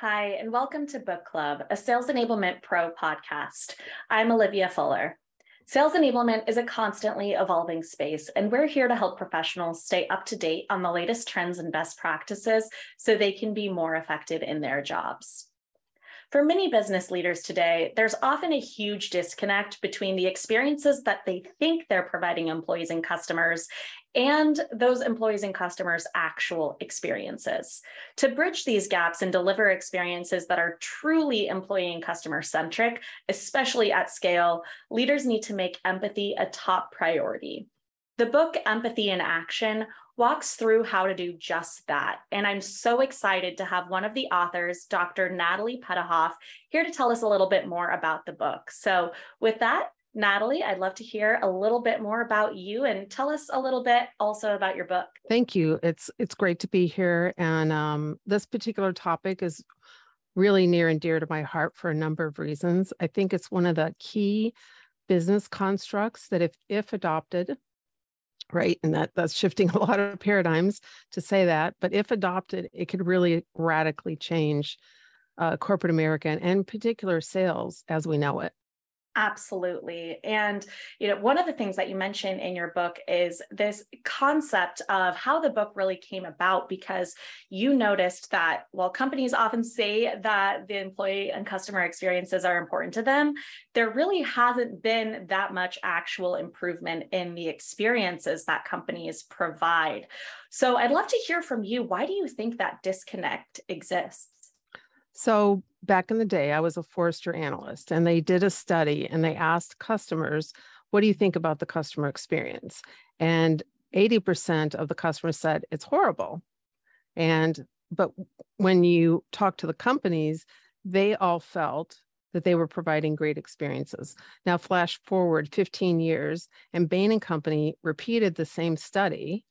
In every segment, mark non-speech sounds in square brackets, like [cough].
Hi, and welcome to Book Club, a Sales Enablement Pro podcast. I'm Olivia Fuller. Sales enablement is a constantly evolving space, and we're here to help professionals stay up to date on the latest trends and best practices so they can be more effective in their jobs. For many business leaders today, there's often a huge disconnect between the experiences that they think they're providing employees and customers and those employees and customers' actual experiences. To bridge these gaps and deliver experiences that are truly employee and customer centric, especially at scale, leaders need to make empathy a top priority. The book Empathy in Action walks through how to do just that. And I'm so excited to have one of the authors, Dr. Natalie Petouhoff, here to tell us a little bit more about the book. So, with that, Natalie, I'd love to hear a little bit more about you and tell us a little bit also about your book. Thank you. It's it's great to be here, and um, this particular topic is really near and dear to my heart for a number of reasons. I think it's one of the key business constructs that, if if adopted, right and that that's shifting [laughs] a lot of paradigms to say that but if adopted it could really radically change uh, corporate america and in particular sales as we know it Absolutely. And, you know, one of the things that you mention in your book is this concept of how the book really came about because you noticed that while companies often say that the employee and customer experiences are important to them, there really hasn't been that much actual improvement in the experiences that companies provide. So I'd love to hear from you. Why do you think that disconnect exists? So, back in the day, I was a Forrester analyst, and they did a study and they asked customers, What do you think about the customer experience? And 80% of the customers said it's horrible. And, but when you talk to the companies, they all felt that they were providing great experiences. Now, flash forward 15 years, and Bain and Company repeated the same study,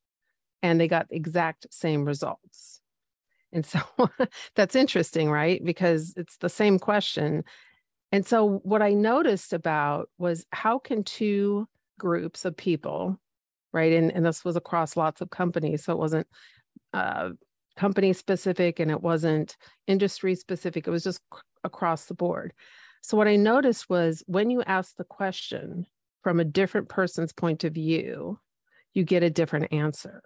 and they got the exact same results. And so [laughs] that's interesting, right? Because it's the same question. And so what I noticed about was how can two groups of people, right? And, and this was across lots of companies. So it wasn't uh, company specific and it wasn't industry specific. It was just across the board. So what I noticed was when you ask the question from a different person's point of view, you get a different answer.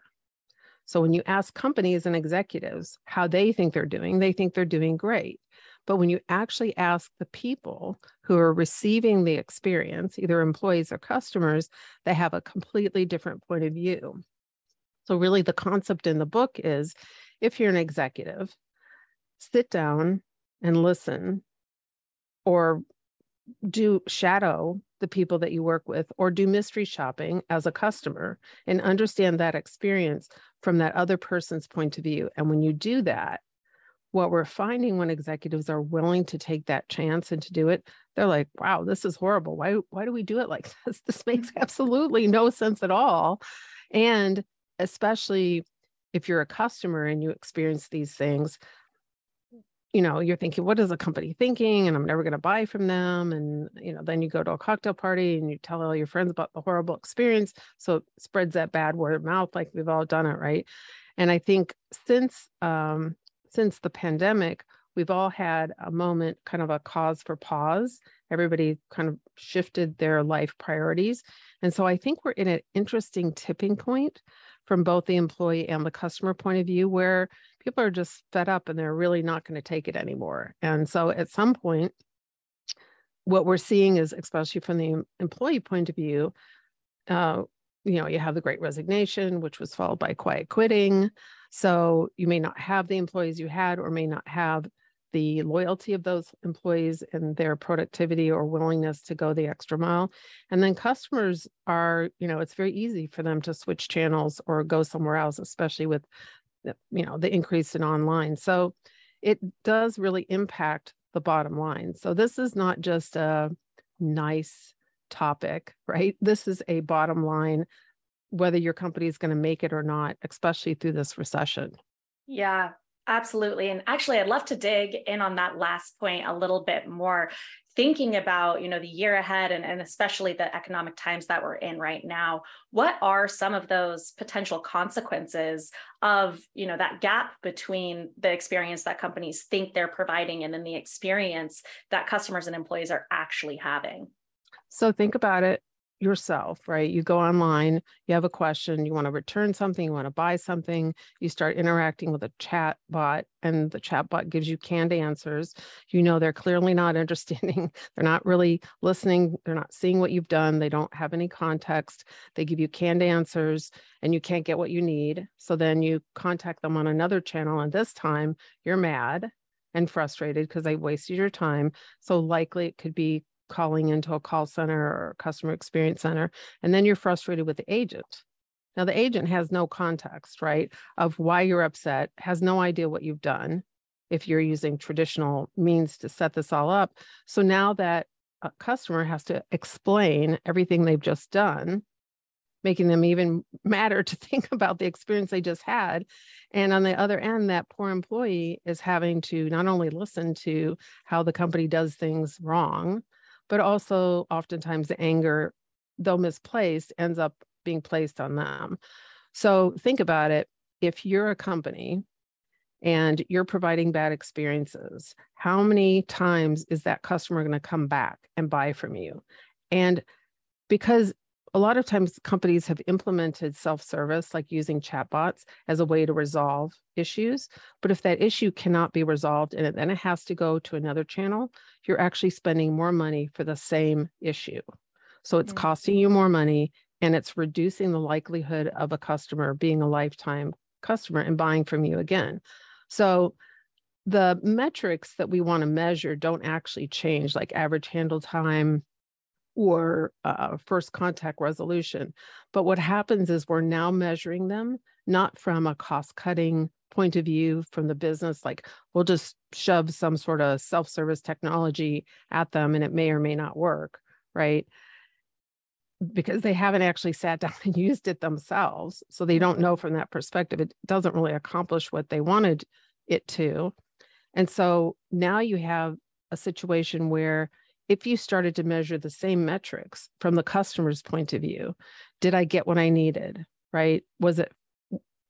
So when you ask companies and executives how they think they're doing, they think they're doing great. But when you actually ask the people who are receiving the experience, either employees or customers, they have a completely different point of view. So, really, the concept in the book is if you're an executive, sit down and listen or do shadow the people that you work with or do mystery shopping as a customer and understand that experience from that other person's point of view. And when you do that, what we're finding when executives are willing to take that chance and to do it, they're like, wow, this is horrible. Why, why do we do it like [laughs] this? This makes mm-hmm. absolutely no sense at all. And especially if you're a customer and you experience these things, you know you're thinking what is the company thinking? And i'm never going to buy from them. And you know then you go to a cocktail party and you tell all your friends about the horrible experience. So it spreads that bad word of mouth like we've all done it right? And i think since um since the pandemic we've all had a moment kind of a cause for pause. Everybody kind of shifted their life priorities. And so i think we're in an interesting tipping point from both the employee and the customer point of view where people are just fed up and they're really not going to take it anymore. And so at some point, what we're seeing is, especially from the employee point of view, uh, you know, you have the great resignation, which was followed by quiet quitting. So you may not have the employees you had, or may not have the loyalty of those employees and their productivity or willingness to go the extra mile. And then customers are, you know, it's very easy for them to switch channels or go somewhere else, especially with you know the increase in online. So it does really impact the bottom line. So this is not just a nice topic [laughs] right? This is a bottom line whether your company is going to make it or not especially through this recession. Yeah Absolutely. And actually, I'd love to dig in on that last point a little bit more thinking about you know the year ahead and, and especially the economic times that we're in right now what are some of those potential consequences of you know that gap between the experience that companies think they're providing and then the experience that customers and employees are actually having so think about it yourself, right? You go online, you have a question, you want to return something, you want to buy something, you start interacting with a chat bot, and the chat bot gives you canned answers. You know they're clearly not [laughs] understanding, they're not really listening, they're not seeing what you've done, they don't have any context. They give you canned answers and you can't get what you need. So then you contact them on another channel, and this time you're mad and frustrated because they wasted your time. So likely it could be calling into a call center or customer experience center, and then you're frustrated with the agent. Now, the agent has no context, right, of why you're upset, has no idea what you've done if you're using traditional means to set this all up. So now that a customer has to explain everything they've just done, making them even madder [laughs] to think about the experience they just had. And on the other end, that poor employee is having to not only listen to how the company does things wrong, but also oftentimes the anger, though misplaced, ends up being placed on them. So think about it. If you're a company and you're providing bad experiences, how many times is that customer going to come back and buy from you? And because a lot of times companies have implemented self-service like using chatbots as a way to resolve issues but if that issue cannot be resolved and then it has to go to another channel you're actually spending more money for the same issue so it's mm-hmm. costing you more money and it's reducing the likelihood of a customer being a lifetime customer and buying from you again so the metrics that we want to measure don't actually change like average handle time or uh, first contact resolution. But what happens is we're now measuring them not from a cost cutting point of view from the business, like we'll just shove some sort of self service technology at them and it may or may not work, right? Because they haven't actually sat [laughs] down and used it themselves. So they don't know from that perspective. It doesn't really accomplish what they wanted it to. And so now you have a situation where if you started to measure the same metrics from the customer's point of view did i get what i needed right? Was it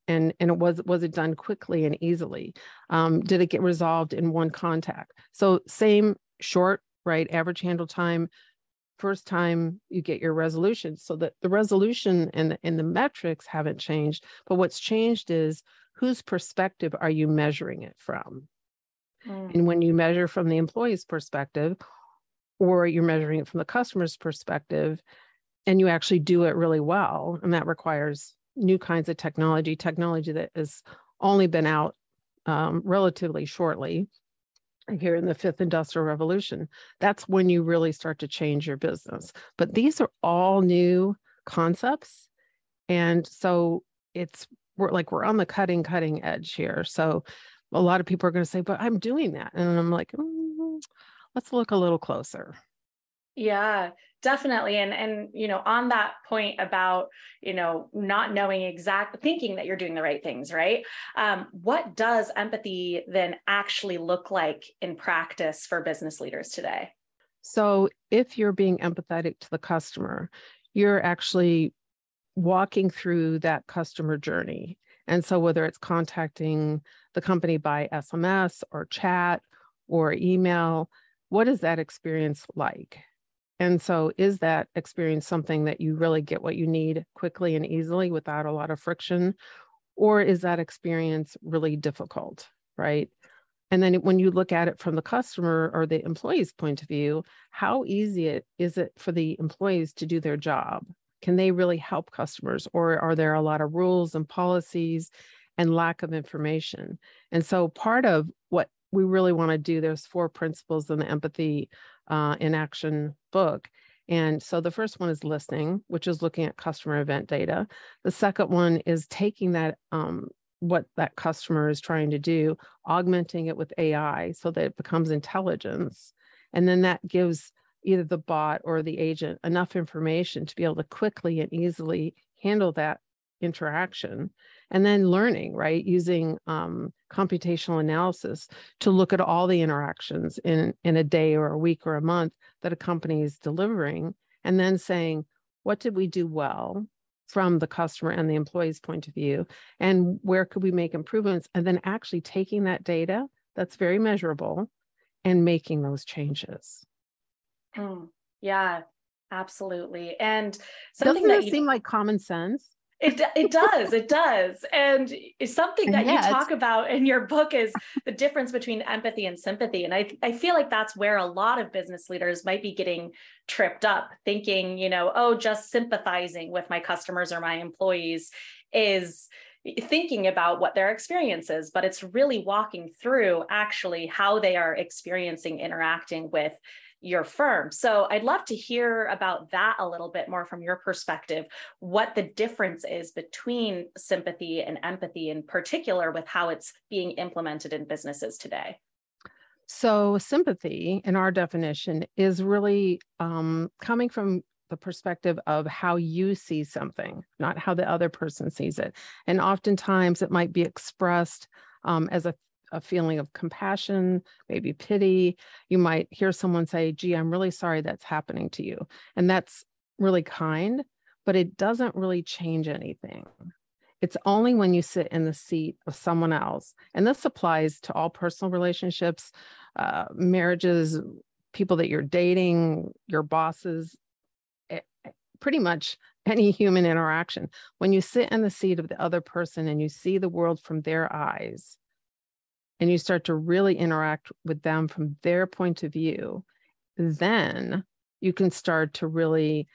and and it was was it done quickly and easily? Um, did it get resolved in one contact? So same short right average handle time first time you get your resolution. So that the resolution and, and the metrics haven't changed but what's changed is whose perspective are you measuring it from? Mm. and when you measure from the employee's perspective or you're measuring it from the customer's perspective and you actually do it really well and that requires new kinds of technology technology that has only been out um, relatively shortly here in the fifth industrial revolution that's when you really start to change your business. But these are all new concepts and so it's we're like we're on the cutting cutting edge here. So a lot of people are going to say but i'm doing that and i'm like mm, let's look a little closer. Yeah, definitely. And and you know, on that point about, you know, not knowing exact thinking that you're doing the right things, right? Um, what does empathy then actually look like in practice for business leaders today? So if you're being empathetic to the customer, you're actually walking through that customer journey. And so whether it's contacting the company by SMS or chat or email, what is that experience like? And so, is that experience something that you really get what you need quickly and easily without a lot of friction? Or is that experience really difficult? Right. And then when you look at it from the customer or the employee's point of view, how easy it is it for the employees to do their job? Can they really help customers? Or are there a lot of rules and policies and lack of information? And so part of what we really want to do there's four principles in the empathy uh, in action book. And so the first one is listening which is looking at customer event data. The second one is taking that um, what that customer is trying to do augmenting it with ai so that it becomes intelligence. And then that gives either the bot or the agent enough information to be able to quickly and easily handle that interaction and then learning, right? Using um, computational analysis to look at all the interactions in, in a day or a week or a month that a company is delivering, and then saying, what did we do well? from the customer and the employee's point of view and where could we make improvements and then actually taking that data that's very measurable and making those changes mm, yeah absolutely and something doesn't that it you... seem like common sense it, it does it does and it's something that you talk about in your book is the difference between empathy and sympathy and I, I feel like that's where a lot of business leaders might be getting tripped up thinking you know oh just sympathizing with my customers or my employees is thinking about what their experience is but it's really walking through actually how they are experiencing interacting with your firm. So I'd love to hear about that a little bit more from your perspective, what the difference is between sympathy and empathy, in particular with how it's being implemented in businesses today. So, sympathy, in our definition, is really um, coming from the perspective of how you see something, not how the other person sees it. And oftentimes it might be expressed um, as a a feeling of compassion, maybe pity. You might hear someone say, gee, I'm really sorry that's happening to you. And that's really kind, but it doesn't really change anything. It's only when you sit in the seat of someone else. And this applies to all personal relationships, uh, marriages, people that you're dating, your bosses, eh, eh, pretty much [laughs] any human interaction. When you sit in the seat of the other person and you see the world from their eyes, and you start to really interact with them from their point of view, then you can start to really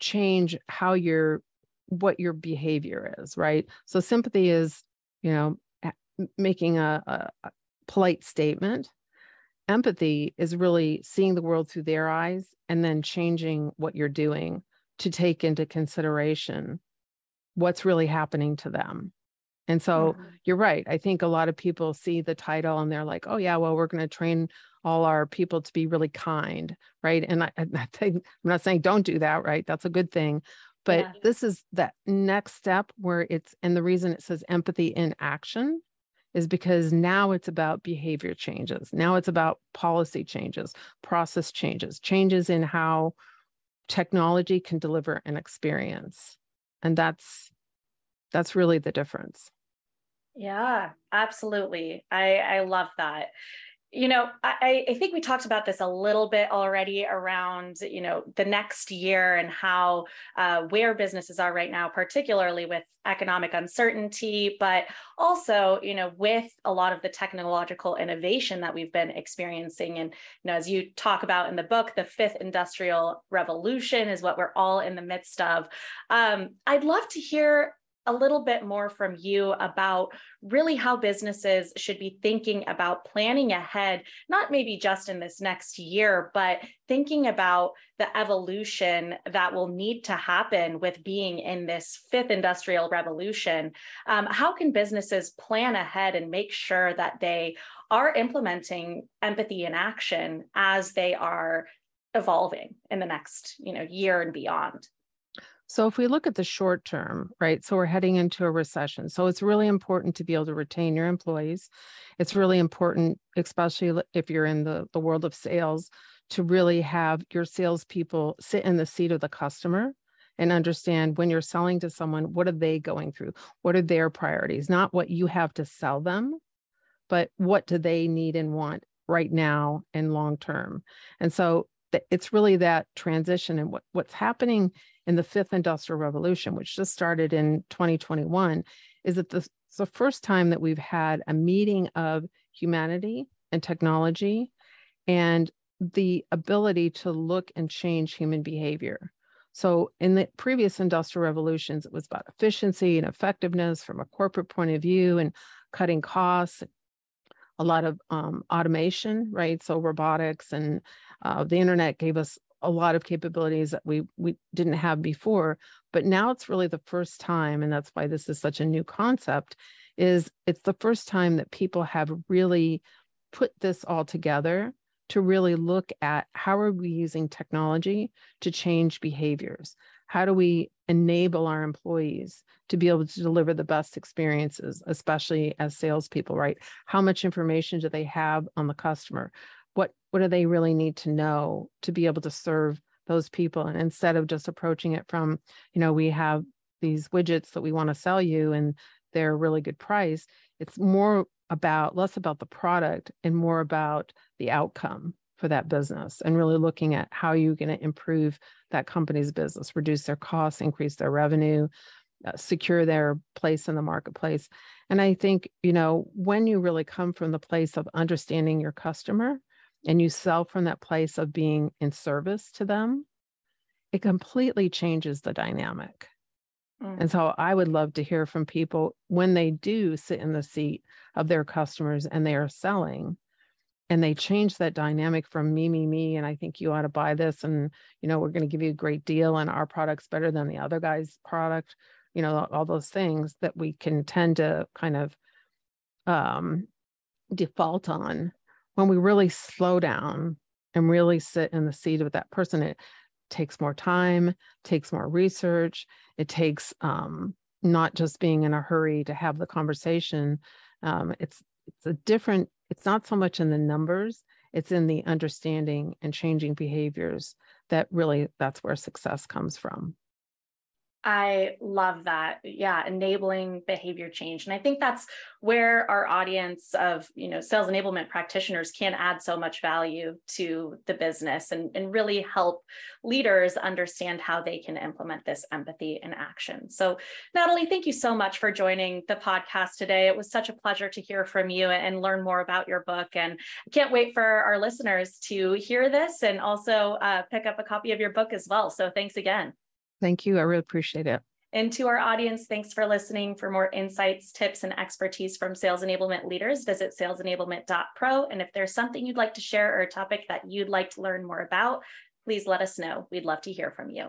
change how your what your behavior is, right? So sympathy is, you know, making a, a, polite statement. Empathy is really seeing the world through their eyes and then changing what you're doing to take into consideration what's really happening to them and so mm-hmm. you're right. I think a lot of people see the title and they're like, oh, yeah, well, we're going to train all our people to be really kind. Right. And I, [laughs] I think, I'm not saying don't do that. Right. That's a good thing. But yeah. this is that next step where it's, and the reason it says empathy in action is because now it's about behavior changes. Now it's about policy changes, process changes, changes in how technology can deliver an experience. And that's that's really the difference yeah absolutely. I i love that. You know I, I think we talked about this a little bit already around you know the next year and how uh, where businesses are right now particularly with economic uncertainty but also you know with a lot of the technological innovation that we've been experiencing. And you know as you talk about in the book the fifth industrial revolution is what we're all in the midst of. Um, i'd love to hear a little bit more from you about really how businesses should be thinking about planning ahead, not maybe just in this next year, but thinking about the evolution that will need to happen with being in this fifth industrial revolution. Um, how can businesses plan ahead and make sure that they are implementing empathy in action as they are evolving in the next you know year and beyond so if we look at the short term, right? So we're heading into a recession. So it's really important to be able to retain your employees. It's really important, especially if you're in the, the world of sales, to really have your salespeople sit in the seat of the customer and understand when you're selling to someone, what are they going through? What are their priorities? Not what you have to sell them, but what do they need and want right now and long term? And so it's really that transition and what, what's happening in the fifth industrial revolution, which just started in 2021, is that this, it's the first time that we've had a meeting of humanity and technology and the ability to look and change human behavior. So, in the previous industrial revolutions, it was about efficiency and effectiveness from a corporate point of view and cutting costs, a lot of um, automation, right? So, robotics and uh, the internet gave us a lot of capabilities that we we didn't have before but now it's really the first time and that's why this is such a new concept is it's the first time that people have really put this all together to really look at how are we using technology to change behaviors how do we enable our employees to be able to deliver the best experiences, especially as salespeople, right? How much information do they have on the customer? What what do they really need to know to be able to serve those people? And instead of just approaching it from, you know, we have these widgets that we want to sell you and they're a really good price, it's more about less about the product and more about the outcome for that business and really looking at how you're going to improve that company's business, reduce their costs, increase their revenue, uh, secure their place in the marketplace. And I think, you know, when you really come from the place of understanding your customer and you sell from that place of being in service to them, it completely changes the dynamic. Mm. And so I would love to hear from people when they do sit in the seat of their customers and they are selling and they change that dynamic from me me me and i think you ought to buy this and you know we're going to give you a great deal and our product's better than the other guy's product you know all those things that we can tend to kind of um, default on when we really slow down and really sit in the seat of that person. It takes more time takes more research it takes um, not just being in a hurry to have the conversation um, it's it's a different it's not so much in the numbers it's in the understanding and changing behaviors that really that's where success comes from I love that. Yeah, enabling behavior change. And I think that's where our audience of, you know, sales enablement practitioners can add so much value to the business and, and really help leaders understand how they can implement this empathy in action. So, Natalie, thank you so much for joining the podcast today. It was such a pleasure to hear from you and learn more about your book. And I can't wait for our listeners to hear this and also uh, pick up a copy of your book as well. So, thanks again. Thank you. I really appreciate it. And to our audience, thanks for listening. For more insights, tips, and expertise from sales enablement leaders, visit salesenablement.pro. And if there's something you'd like to share or a topic that you'd like to learn more about, please let us know. We'd love to hear from you.